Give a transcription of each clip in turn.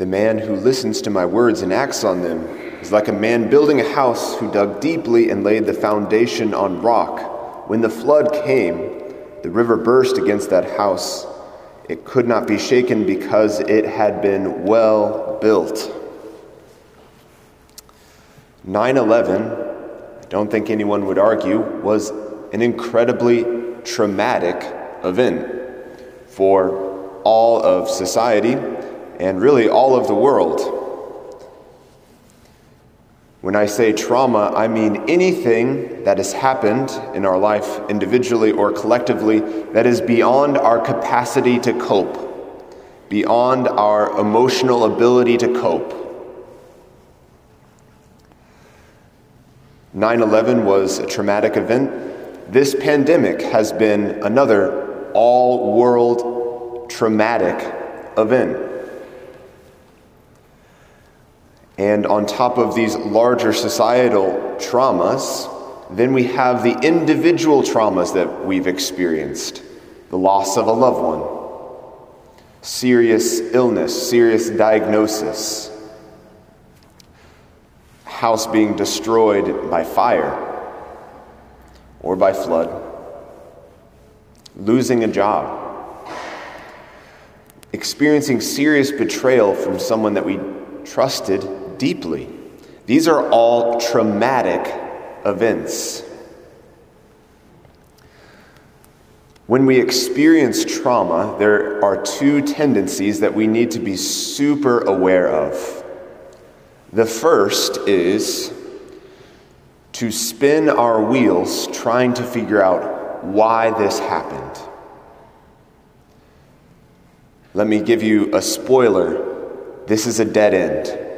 The man who listens to my words and acts on them is like a man building a house who dug deeply and laid the foundation on rock. When the flood came, the river burst against that house. It could not be shaken because it had been well built. 9 11, I don't think anyone would argue, was an incredibly traumatic event for all of society and really all of the world. When I say trauma, I mean anything that has happened in our life, individually or collectively, that is beyond our capacity to cope, beyond our emotional ability to cope. 9 11 was a traumatic event. This pandemic has been another all world traumatic event. And on top of these larger societal traumas, then we have the individual traumas that we've experienced. The loss of a loved one, serious illness, serious diagnosis, house being destroyed by fire or by flood, losing a job, experiencing serious betrayal from someone that we trusted deeply. These are all traumatic events. When we experience trauma, there are two tendencies that we need to be super aware of. The first is to spin our wheels trying to figure out why this happened. Let me give you a spoiler. This is a dead end.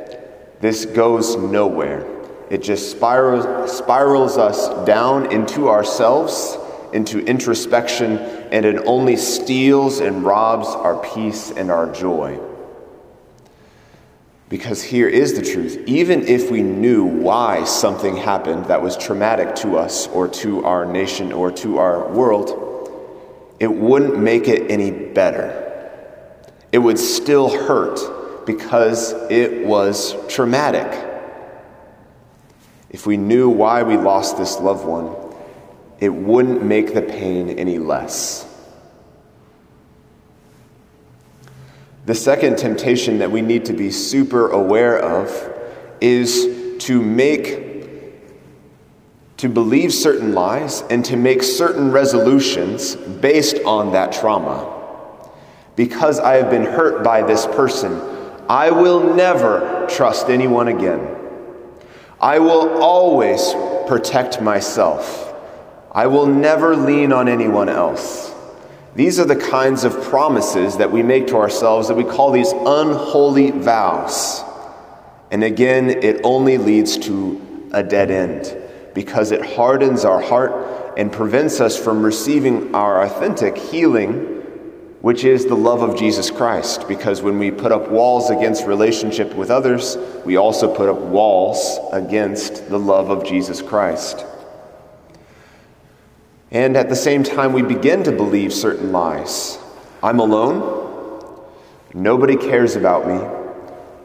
This goes nowhere. It just spirals, spirals us down into ourselves, into introspection, and it only steals and robs our peace and our joy. Because here is the truth. Even if we knew why something happened that was traumatic to us or to our nation or to our world, it wouldn't make it any better. It would still hurt because it was traumatic. If we knew why we lost this loved one, it wouldn't make the pain any less. The second temptation that we need to be super aware of is to make to believe certain lies and to make certain resolutions based on that trauma. Because I have been hurt by this person, I will never trust anyone again. I will always protect myself. I will never lean on anyone else. These are the kinds of promises that we make to ourselves that we call these unholy vows. And again, it only leads to a dead end because it hardens our heart and prevents us from receiving our authentic healing which is the love of Jesus Christ. Because when we put up walls against relationship with others, we also put up walls against the love of Jesus Christ. And at the same time, we begin to believe certain lies. I'm alone. Nobody cares about me.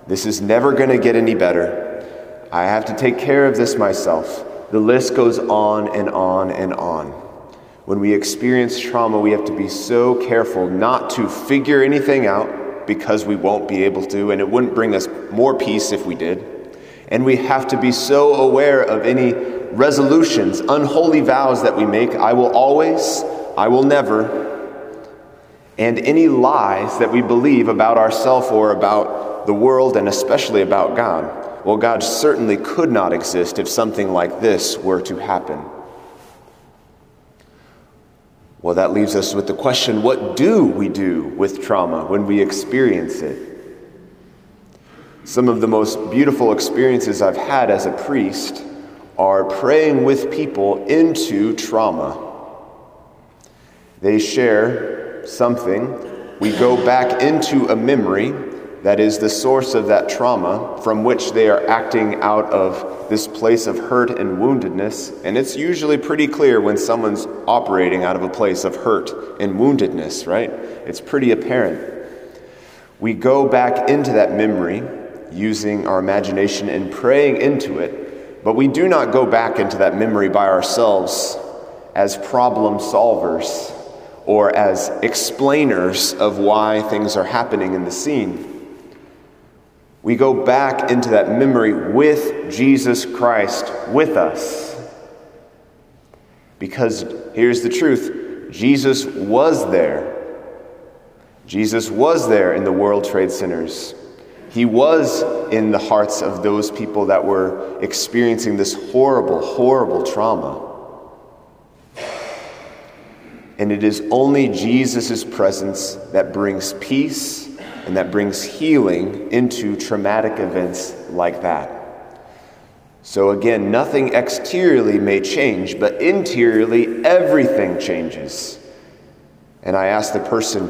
This is never going to get any better. I have to take care of this myself. The list goes on and on and on. When we experience trauma, we have to be so careful not to figure anything out because we won't be able to, and it wouldn't bring us more peace if we did. And we have to be so aware of any resolutions, unholy vows that we make I will always, I will never, and any lies that we believe about ourselves or about the world and especially about God. Well, God certainly could not exist if something like this were to happen. Well, that leaves us with the question what do we do with trauma when we experience it? Some of the most beautiful experiences I've had as a priest are praying with people into trauma. They share something, we go back into a memory that is the source of that trauma from which they are acting out of this place of hurt and woundedness. And it's usually pretty clear when someone's operating out of a place of hurt and woundedness, right? It's pretty apparent. We go back into that memory using our imagination and praying into it, but we do not go back into that memory by ourselves as problem solvers or as explainers of why things are happening in the scene. We go back into that memory with Jesus Christ with us. Because here's the truth Jesus was there. Jesus was there in the World Trade Centers. He was in the hearts of those people that were experiencing this horrible, horrible trauma. And it is only Jesus' presence that brings peace and that brings healing into traumatic events like that. So, again, nothing exteriorly may change, but interiorly, everything changes. And I ask the person,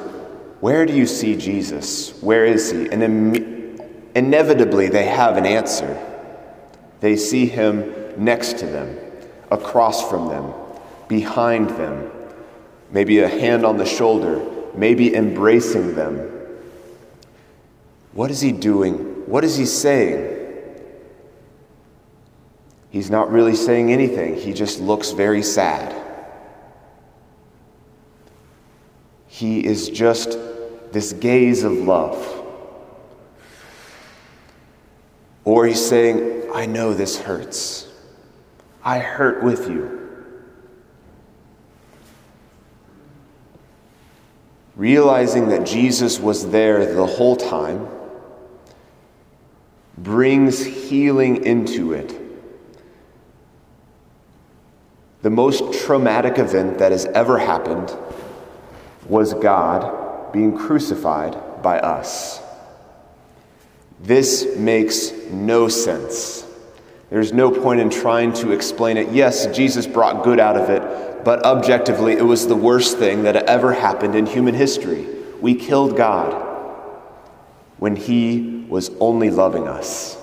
Where do you see Jesus? Where is he? And Im- inevitably, they have an answer. They see him next to them, across from them, behind them, maybe a hand on the shoulder, maybe embracing them. What is he doing? What is he saying? He's not really saying anything, he just looks very sad. He is just this gaze of love. Or he's saying, I know this hurts. I hurt with you. Realizing that Jesus was there the whole time brings healing into it. The most traumatic event that has ever happened was God being crucified by us. This makes no sense. There's no point in trying to explain it. Yes, Jesus brought good out of it, but objectively, it was the worst thing that ever happened in human history. We killed God when He was only loving us.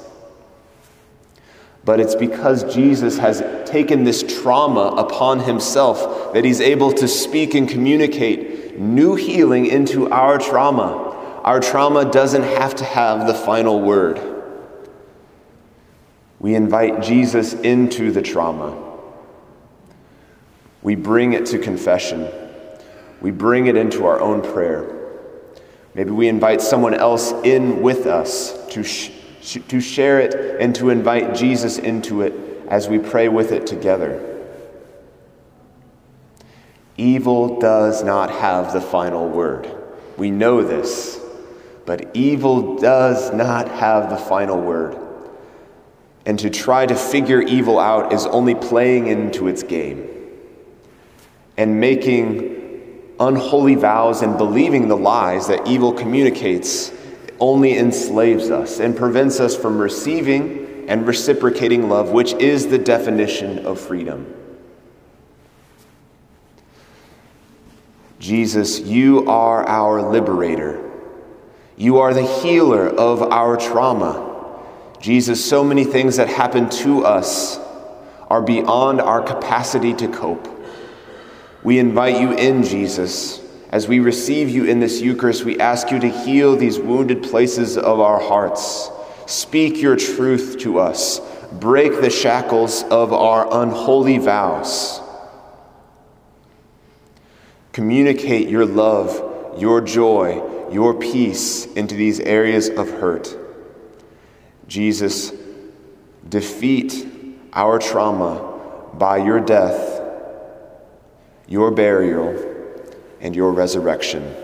But it's because Jesus has taken this trauma upon himself that he's able to speak and communicate new healing into our trauma. Our trauma doesn't have to have the final word. We invite Jesus into the trauma. We bring it to confession. We bring it into our own prayer. Maybe we invite someone else in with us to sh- to share it and to invite Jesus into it as we pray with it together. Evil does not have the final word. We know this, but evil does not have the final word. And to try to figure evil out is only playing into its game and making unholy vows and believing the lies that evil communicates only enslaves us and prevents us from receiving and reciprocating love, which is the definition of freedom. Jesus, you are our liberator. You are the healer of our trauma. Jesus, so many things that happen to us are beyond our capacity to cope. We invite you in, Jesus as we receive you in this Eucharist, we ask you to heal these wounded places of our hearts. Speak your truth to us. Break the shackles of our unholy vows. Communicate your love, your joy, your peace into these areas of hurt. Jesus, defeat our trauma by your death, your burial, and your resurrection.